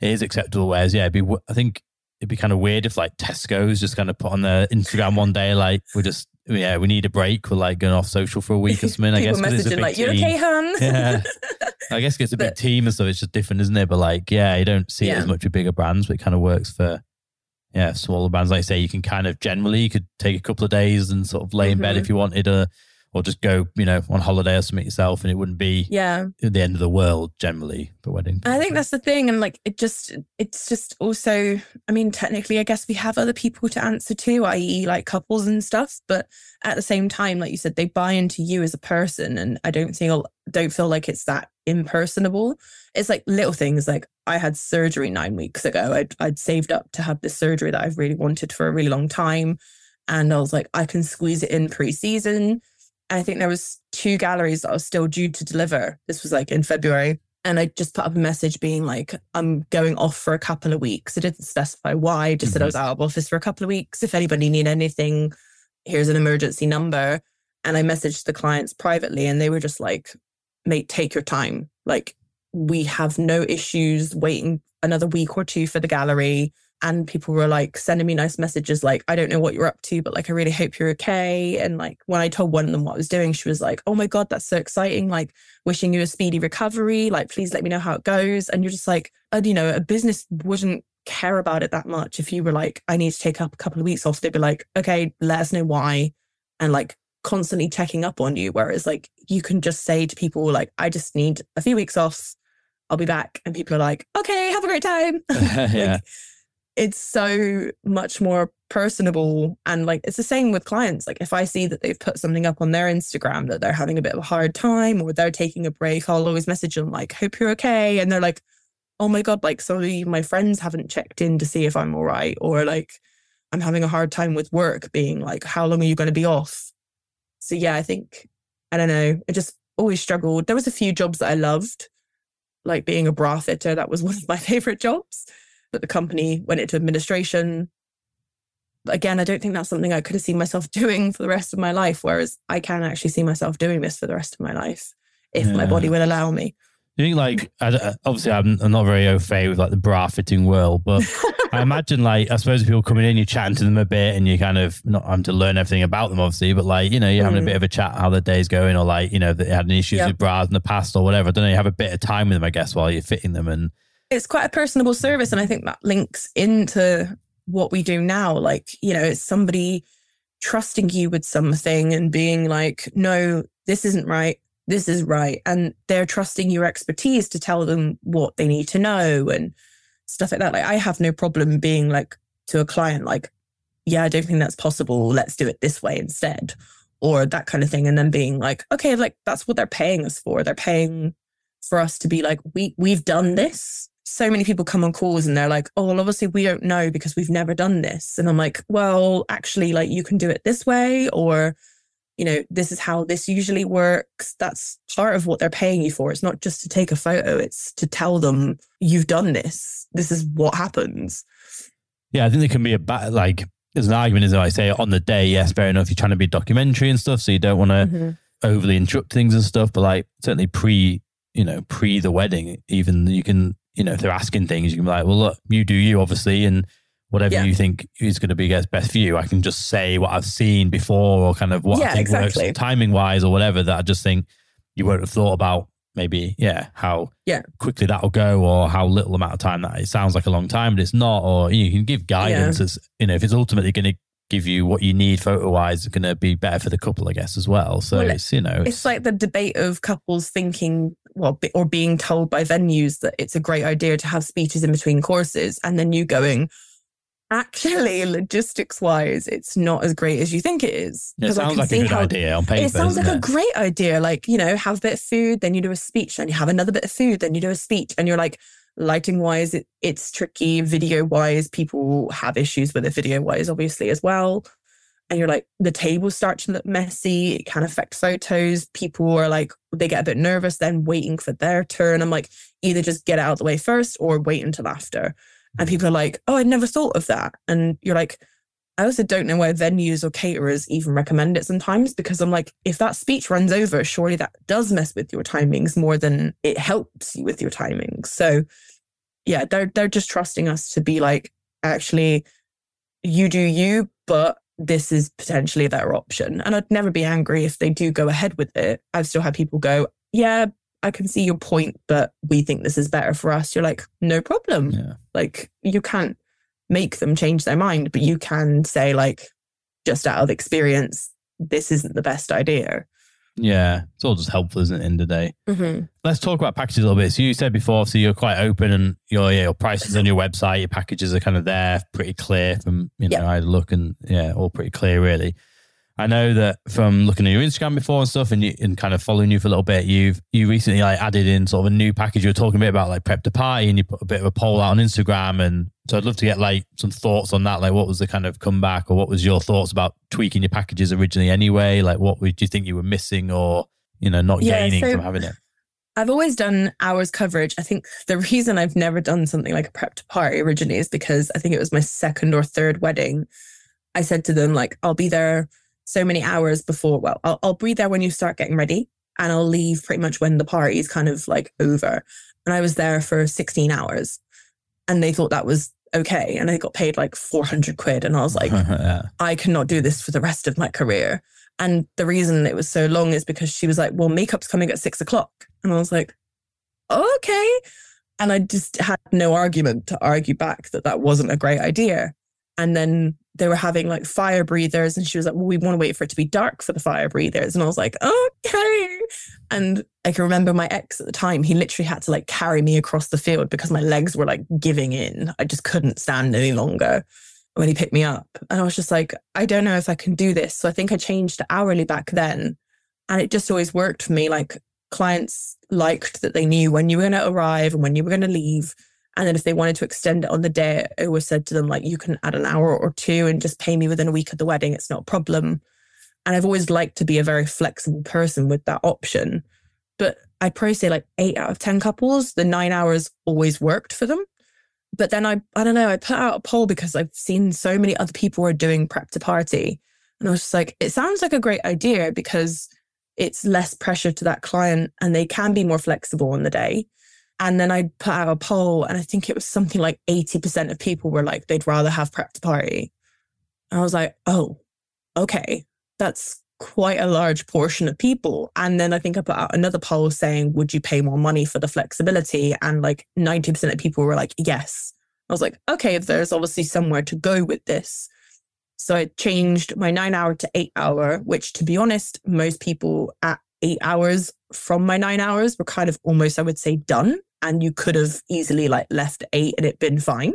it is acceptable. Whereas yeah, it'd be I think it'd be kind of weird if like Tesco's just kind of put on their Instagram one day like we're just yeah we need a break. We're like going off social for a week or something. I guess guess 'cause it's a messaging big like, you team. okay, hun? Yeah. I guess it's a big team and stuff. It's just different, isn't it? But like, yeah, you don't see it as much with bigger brands, but it kind of works for yeah smaller brands. Like I say, you can kind of generally you could take a couple of days and sort of lay in bed Mhm. if you wanted, or or just go you know on holiday or something yourself, and it wouldn't be yeah. the end of the world generally for wedding. I think that's the thing. And like, it just, it's just also, I mean, technically, I guess we have other people to answer to, i.e., like couples and stuff. But at the same time, like you said, they buy into you as a person. And I don't feel, don't feel like it's that impersonable. It's like little things like I had surgery nine weeks ago. I'd, I'd saved up to have this surgery that I've really wanted for a really long time. And I was like, I can squeeze it in pre season. And I think there was two galleries that I was still due to deliver. This was like in February. And I just put up a message being like, I'm going off for a couple of weeks. I didn't specify why, I just said I was mm-hmm. out of office for a couple of weeks. If anybody need anything, here's an emergency number. And I messaged the clients privately and they were just like, mate, take your time. Like, we have no issues waiting another week or two for the gallery. And people were like sending me nice messages like, I don't know what you're up to, but like, I really hope you're okay. And like, when I told one of them what I was doing, she was like, oh my God, that's so exciting. Like, wishing you a speedy recovery. Like, please let me know how it goes. And you're just like, and, you know, a business wouldn't care about it that much. If you were like, I need to take up a couple of weeks off, they'd be like, okay, let us know why. And like, constantly checking up on you. Whereas like, you can just say to people, like, I just need a few weeks off. I'll be back. And people are like, okay, have a great time. yeah, Like, it's so much more personable and like it's the same with clients. Like if i see that they've put something up on their instagram that they're having a bit of a hard time or they're taking a break i'll always message them like hope you're okay. And they're like oh my god like some of my friends haven't checked in to see if i'm all right or like i'm having a hard time with work being like how long are you going to be off? So yeah i think i don't know i just always struggled. There was a few jobs that i loved like being a bra fitter that was one of my favorite jobs but the company went into administration. Again, I don't think that's something I could have seen myself doing for the rest of my life. Whereas I can actually see myself doing this for the rest of my life if my body will allow me. you think like I, obviously I'm, I'm not very au fait with like the bra fitting world, but I imagine like I suppose people coming in, you're chatting to them a bit, and you kind of not having to learn everything about them, obviously, but like you know you're having a Mm. bit of a chat how the day's going, or like you know they had any issues Yeah. with bras in the past or whatever. I don't know. You have a bit of time with them, I guess, while you're fitting them, and It's quite a personable service. And I think that links into what we do now. Like, you know, it's somebody trusting you with something and being like, no, this isn't right. This is right. And they're trusting your expertise to tell them what they need to know and stuff like that. Like, I have no problem being like to a client, like, yeah, I don't think that's possible. Let's do it this way instead. Or that kind of thing. And then being like, okay, like that's what they're paying us for. They're paying for us to be like, we we've done this. So many people come on calls and they're like, oh, well, obviously we don't know because we've never done this. And I'm like, well, actually, like you can do it this way, or you know, this is how this usually works. That's part of what they're paying you for. It's not just to take a photo, it's to tell them you've done this. This is what happens. Yeah, I think there can be a bad, like, there's an argument, as I say, on the day, yes, fair enough. You're trying to be documentary and stuff, so you don't want to mm-hmm. overly interrupt things and stuff. But like, certainly pre, you know, pre the wedding, even you can, you know, if they're asking things, you can be like, well, look, you do you, obviously, and whatever yeah. you think is going to be best for you. I can just say what I've seen before or kind of what yeah, I think exactly. works timing wise or whatever that I just think you won't have thought about maybe, yeah, how yeah. quickly that'll go or how little amount of time that it sounds like a long time, but it's not. Or you can give guidance yeah. as, you know, if it's ultimately going to give you what you need photo wise, it's going to be better for the couple, I guess, as well. So well, it's, you know, it's, it's like the debate of couples thinking, well, or being told by venues that it's a great idea to have speeches in between courses. And then you going, actually logistics wise it's not as great as you think it is it sounds like a good how, idea on paper it sounds like it? a great idea like you know have a bit of food then you do a speech then you have another bit of food then you do a speech and you're like lighting wise it, it's tricky video wise people have issues with it video wise obviously as well and you're like the tables start to look messy it can affect photos people are like they get a bit nervous then waiting for their turn i'm like either just get out of the way first or wait until after and mm-hmm. people are like, oh, I never thought of that. And you're like, I also don't know why venues or caterers even recommend it sometimes because I'm like, if that speech runs over, surely that does mess with your timings more than it helps you with your timings. So yeah, they're they're just trusting us to be like, actually, you do you, but this is potentially their option. And I'd never be angry if they do go ahead with it. I've still had people go, yeah, I can see your point, but we think this is better for us. You're like, no problem. Yeah. Like you can't make them change their mind, but you can say, like, just out of experience, this isn't the best idea. Yeah, it's all just helpful, isn't it? In the day. Mm-hmm. Let's talk about packages a little bit. So you said before, so you're quite open, and your yeah, your prices on your website, your packages are kind of there, pretty clear from you know, yep. I look and yeah, all pretty clear really. I know that from looking at your Instagram before and stuff, and you, and kind of following you for a little bit, you've you recently like added in sort of a new package. You were talking a bit about like prep to party, and you put a bit of a poll out on Instagram, and so I'd love to get like some thoughts on that. Like, what was the kind of comeback, or what was your thoughts about tweaking your packages originally? Anyway, like, what would you think you were missing, or you know, not yeah, gaining so- from having it? I've always done hours coverage. I think the reason I've never done something like a prep to party originally is because I think it was my second or third wedding. I said to them, like, I'll be there so many hours before. Well, I'll, I'll be there when you start getting ready and I'll leave pretty much when the party is kind of like over. And I was there for 16 hours and they thought that was okay. And I got paid like 400 quid. And I was like, yeah. I cannot do this for the rest of my career. And the reason it was so long is because she was like, well, makeup's coming at six o'clock. And I was like, okay. And I just had no argument to argue back that that wasn't a great idea. And then they were having like fire breathers and she was like well we want to wait for it to be dark for the fire breathers. And i was like okay. And i can remember my ex at the time he literally had to like carry me across the field because my legs were like giving in. I just couldn't stand any longer when he picked me up. And i was just like i don't know if i can do this. So i think i changed to hourly back then and it just always worked for me. Like clients liked that they knew when you were going to arrive and when you were going to leave and then if they wanted to extend it on the day, I always said to them, like, you can add an hour or two and just pay me within a week of the wedding. It's not a problem. And I've always liked to be a very flexible person with that option. But I'd probably say like eight out of 10 couples, the nine hours always worked for them. But then I, I don't know, I put out a poll because I've seen so many other people are doing prep to party. And I was just like, it sounds like a great idea because it's less pressure to that client and they can be more flexible on the day. And then I put out a poll, and I think it was something like 80% of people were like, they'd rather have prep to party. And I was like, oh, okay, that's quite a large portion of people. And then I think I put out another poll saying, would you pay more money for the flexibility? And like 90% of people were like, yes. I was like, okay, there's obviously somewhere to go with this. So I changed my nine hour to eight hour, which to be honest, most people at eight hours from my nine hours were kind of almost, I would say, done and you could have easily like left eight and it been fine.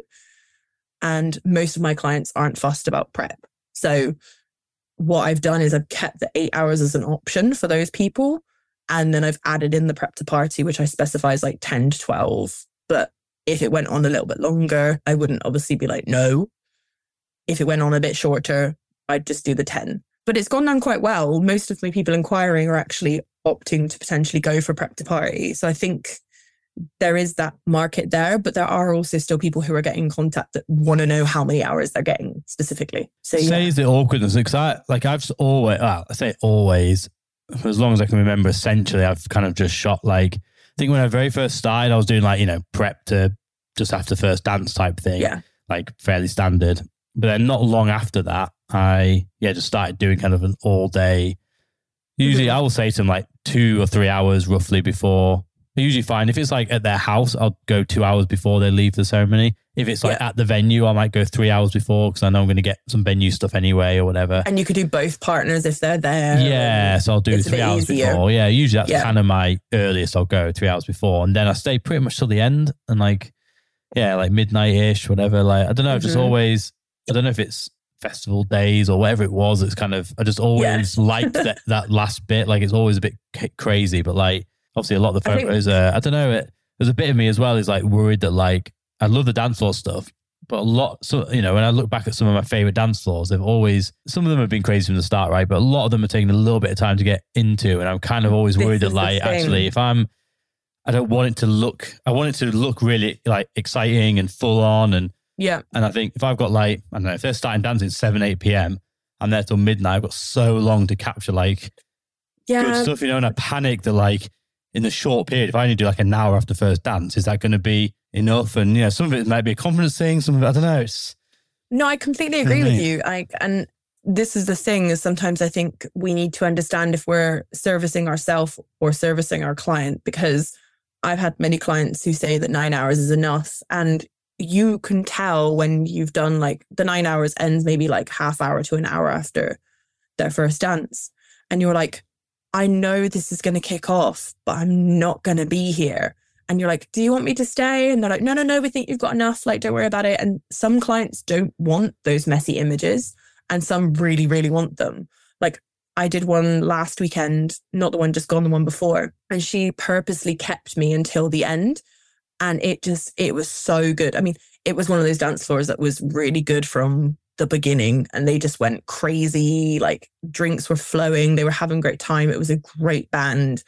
And most of my clients aren't fussed about prep. So what I've done is I've kept the eight hours as an option for those people. And then I've added in the prep to party, which I specify as like 10 to 12. But if it went on a little bit longer, I wouldn't obviously be like, no. If it went on a bit shorter, I'd just do the 10. But it's gone down quite well. Most of my people inquiring are actually opting to potentially go for prep to party. So I think there is that market there, but there are also still people who are getting contact that want to know how many hours they're getting specifically. So say yeah. the awkwardness because I like I've always well, I say always for as long as I can remember. Essentially, I've kind of just shot like I think when I very first started, I was doing like you know prep to just after first dance type thing, yeah, like fairly standard. But then not long after that, I yeah just started doing kind of an all day. Usually, mm-hmm. I will say to them like two or three hours roughly before. They're usually fine. If it's like at their house, I'll go two hours before they leave the ceremony. If it's like Yeah. at the venue, I might go three hours before because I know I'm going to get some venue stuff anyway or whatever. and you could do both partners if they're there. Yeah, so I'll do three hours easier. before. Yeah, usually that's Yeah. kind of my earliest I'll go three hours before, and then I stay pretty much till the end, and like, yeah, like midnight ish, whatever. Like I don't know, just Mhm. always. I don't know if it's festival days or whatever it was. It's kind of I just always liked that that last bit. Like it's always a bit crazy, but like obviously a lot of the I think- photos. uh, I don't know. It, there's a bit of me as well is like worried that like I love the dance floor stuff. But a lot, so you know, when I look back at some of my favorite dance floors, they've always some of them have been crazy from the start, right? But a lot of them are taking a little bit of time to get into, and I'm kind of always worried that, like, actually, if I'm, I don't want it to look, I want it to look really like exciting and full on, and Yeah. and I think if I've got like, I don't know, if they're starting dancing at seven, eight p.m. I'm there till midnight. I've got so long to capture like Yeah. good stuff, you know, and I panic that like in the short period, if I only do like an hour after first dance, is that going to be enough? And you know, some of it might be a confidence thing, some of it I don't know. It's No, I completely agree with you. I and this is the thing is sometimes I think we need to understand if we're servicing ourselves or servicing our client because I've had many clients who say that nine hours is enough. And you can tell when you've done like the nine hours ends maybe like half hour to an hour after their first dance. And you're like, I know this is going to kick off, but I'm not going to be here. And you're like, do you want me to stay? And they're like, no, no, no, we think you've got enough. Like, don't worry about it. And some clients don't want those messy images, and some really, really want them. Like, I did one last weekend, not the one just gone, the one before. And she purposely kept me until the end. And it just, it was so good. I mean, it was one of those dance floors that was really good from the beginning. And they just went crazy. Like, drinks were flowing. They were having a great time. It was a great band.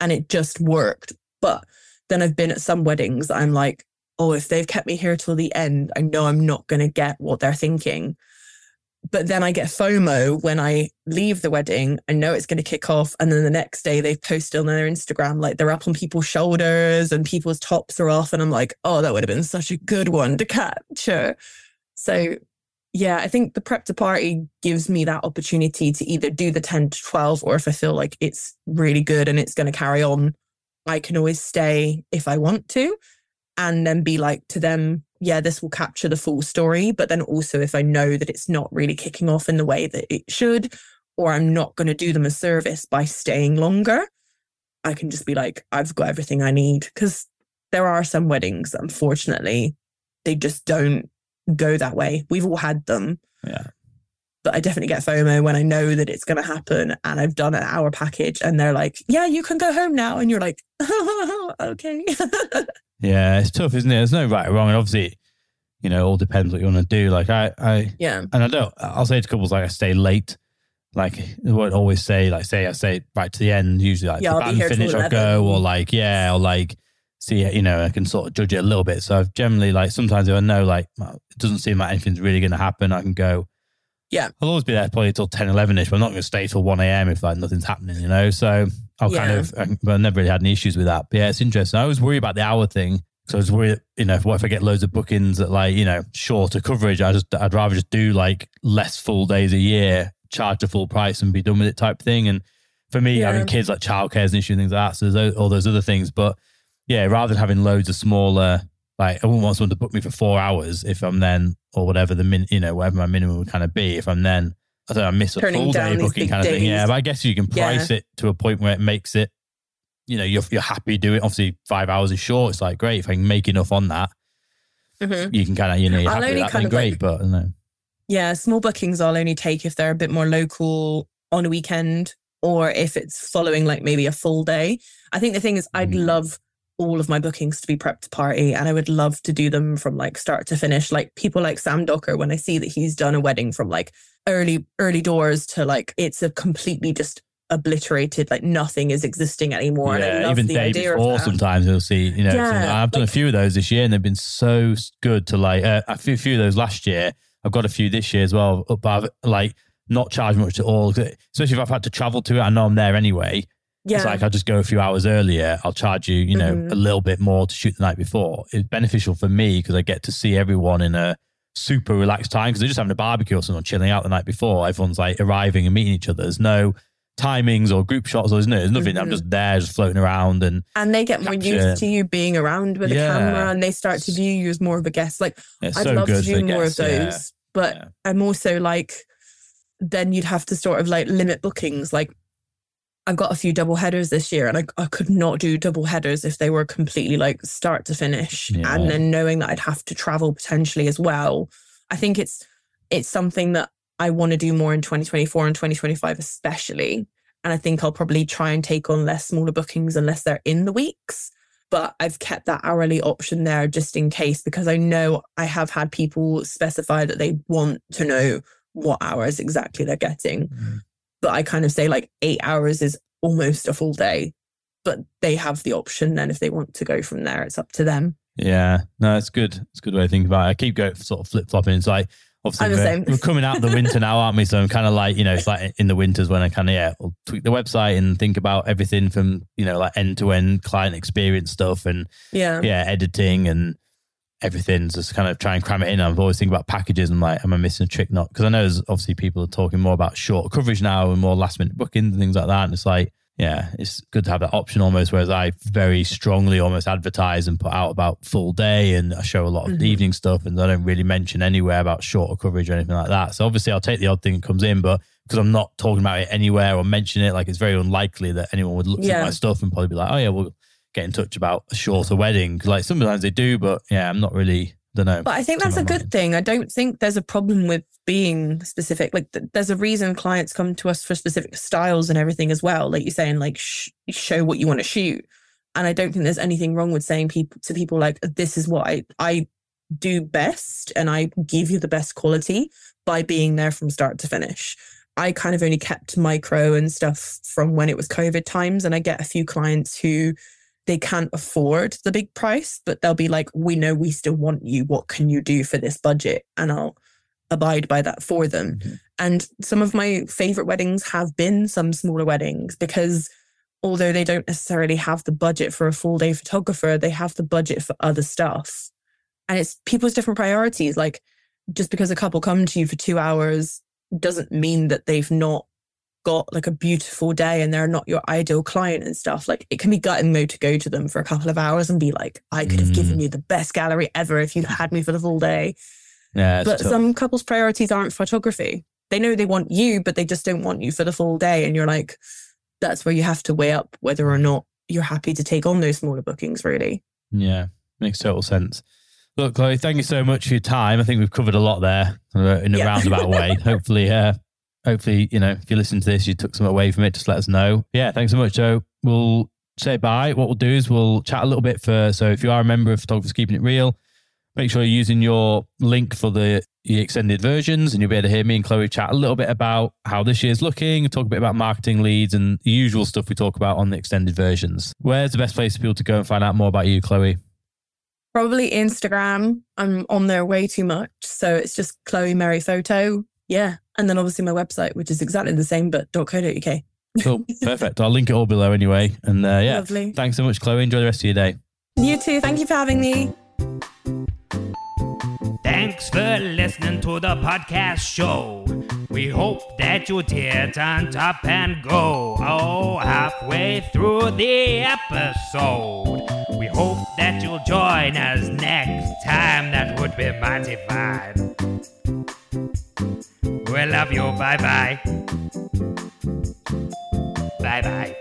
And it just worked. But then I've been at some weddings. I'm like, oh, if they've kept me here till the end, I know I'm not going to get what they're thinking. But then I get FOMO when I leave the wedding. I know it's going to kick off. And then the next day they've posted on their Instagram, like they're up on people's shoulders and people's tops are off. And I'm like, oh, that would have been such a good one to capture. So, yeah, I think the prep to party gives me that opportunity to either do the 10 to 12, or if I feel like it's really good and it's going to carry on, I can always stay if I want to and then be like to them, yeah, this will capture the full story. But then also, if I know that it's not really kicking off in the way that it should, or I'm not going to do them a service by staying longer, I can just be like, I've got everything I need. Because there are some weddings, unfortunately, they just don't go that way. We've all had them. Yeah. But I definitely get FOMO when I know that it's going to happen and I've done an hour package and they're like, yeah, you can go home now. And you're like, okay. yeah, it's tough, isn't it? There's no right or wrong, and obviously, you know, it all depends what you want to do. Like I, I, yeah. and I don't. I'll say to couples like I stay late. Like I won't always say like say I say right to the end. Usually like Yeah, the I'll band finish I'll go or like yeah or like see it. You know I can sort of judge it a little bit. So I've generally like sometimes if I know like it doesn't seem like anything's really going to happen, I can go. Yeah. I'll always be there probably till 10, 11 ish, but I'm not going to stay till 1 a.m. if like nothing's happening, you know? So I'll kind Yeah. of, but I've never really had any issues with that. But yeah, it's interesting. I always worry about the hour thing. So I was worried, you know, what if I get loads of bookings at like, you know, shorter coverage? I just, I'd rather just do like less full days a year, charge the full price and be done with it type thing. And for me, Yeah. having kids like childcare is an issue and things like that. So those- all those other things. But yeah, rather than having loads of smaller, like I wouldn't want someone to book me for four hours if I'm then, or whatever the min, you know, whatever my minimum would kind of be. If I'm then, I don't know, I miss a full day booking kind of thing. Yeah, but I guess you can price it to a point where it makes it, you know, you're you're happy doing. it. Obviously, five hours is short. It's like great if I can make enough on that. Mhm. you can kind of you know you're I'll only that, kind of, great, like- but no. Yeah, small bookings I'll only take if they're a bit more local on a weekend or if it's following like maybe a full day. I think the thing is, I'd Mm. love all of my bookings to be prepped to party and I would love to do them from like start to finish. Like people like Sam Docker, when I see that he's done a wedding from like early, early doors to like it's a completely just obliterated, like nothing is existing anymore. and I Yeah, love even the day before, sometimes you'll see. You know, Yeah, some- I've done like- a few of those this year, and they've been so good to like. Uh, a few, few of those last year. I've got a few this year as well, but I've like not charged much at all. Especially if I've had to travel to it, I know I'm there anyway. Yeah. It's like I'll just go a few hours earlier. I'll charge you, you know, Mhm. a little bit more to shoot the night before. It's beneficial for me because I get to see everyone in a super relaxed time because they're just having a barbecue or something, chilling out the night before. Everyone's like arriving and meeting each other. There's no timings or group shots or there's, no, there's nothing. I'm Mhm. just there, just floating around and and they get more capture- used to you being around with Yeah. a camera and they start to view you as more of a guest. Like I'd so love to do more guests, of yeah. those, but Yeah. I'm also like, then you'd have to sort of like limit bookings. Like I've got a few double headers this year, and I, I could not do double headers if they were completely like start to finish. Yeah. And then knowing that I'd have to travel potentially as well, I think it's it's something that I want to do more in 2024 and 2025 especially. And I think I'll probably try and take on less smaller bookings unless they're in the weeks. But I've kept that hourly option there just in case because I know I have had people specify that they want to know what hours exactly they're getting. Mm. But I kind of say like eight hours is almost a full day. But they have the option then if they want to go from there, it's up to them. Yeah, no, it's good. It's a good way to think about it. I keep going sort of flip flopping. It's like obviously we're, same. we're coming out the winter now, aren't we? So I'm kind of like you know, it's like in the winters when I kind of yeah, I'll tweak the website and think about everything from you know like end to end client experience stuff and Yeah. yeah, editing and everything. Just kind of try and cram it in. I'm always thinking about packages and like, am I missing a trick? Not because I know there's obviously people are talking more about short coverage now and more last minute bookings and things like that. And it's like, yeah, it's good to have that option almost. Whereas I very strongly almost advertise and put out about full day, and I show a lot of Mhm. evening stuff, and I don't really mention anywhere about shorter coverage or anything like that. So obviously, I'll take the odd thing that comes in, but because I'm not talking about it anywhere or mention it, like it's very unlikely that anyone would look Yeah. at my stuff and probably be like, oh yeah, we'll get in touch about a shorter wedding. Like sometimes they do, but yeah, I'm not really. Don't know. But I think that's a good thing. I don't think there's a problem with being specific. Like, th- there's a reason clients come to us for specific styles and everything as well. Like you're saying, like sh- show what you want to shoot. And I don't think there's anything wrong with saying people to people like, "This is what I I do best, and I give you the best quality by being there from start to finish." I kind of only kept micro and stuff from when it was COVID times, and I get a few clients who they can't afford the big price, but they'll be like, we know we still want you. What can you do for this budget? And I'll abide by that for them. Mhm. And some of my favorite weddings have been some smaller weddings because although they don't necessarily have the budget for a full day photographer, they have the budget for other stuff. And it's people's different priorities. Like just because a couple come to you for two hours doesn't mean that they've not got like a beautiful day and they're not your ideal client and stuff. Like it can be gutting though to go to them for a couple of hours and be like, I could have given you the best gallery ever if you'd had me for the full day. Yeah, but tough. some couples' priorities aren't photography. They know they want you, but they just don't want you for the full day. And you're like, that's where you have to weigh up whether or not you're happy to take on those smaller bookings, really. Yeah, makes total sense. Look, Chloe, thank you so much for your time. I think we've covered a lot there uh, in a Yeah. roundabout way. Hopefully, uh, hopefully, you know, if you listen to this, you took some away from it. Just let us know. Yeah, thanks so much, Joe. We'll say bye. What we'll do is we'll chat a little bit for. So, if you are a member of Photographers Keeping It Real, make sure you're using your link for the, the extended versions, and you'll be able to hear me and Chloe chat a little bit about how this year's looking, talk a bit about marketing leads and the usual stuff we talk about on the extended versions. Where's the best place for people to go and find out more about you, Chloe? Probably Instagram. I'm on there way too much. So it's just Chloe Mary Photo. Yeah. And then obviously my website, which is exactly the same, but .co.uk. Cool. Perfect. I'll link it all below anyway. And uh, yeah, Lovely. thanks so much, Chloe. Enjoy the rest of your day. You too. Thank you for having me. Thanks for listening to the podcast show. We hope that you did on top and go. Oh, halfway through the episode. We hope that you'll join us next time. That would be mighty fine. We love you. Bye bye. Bye bye.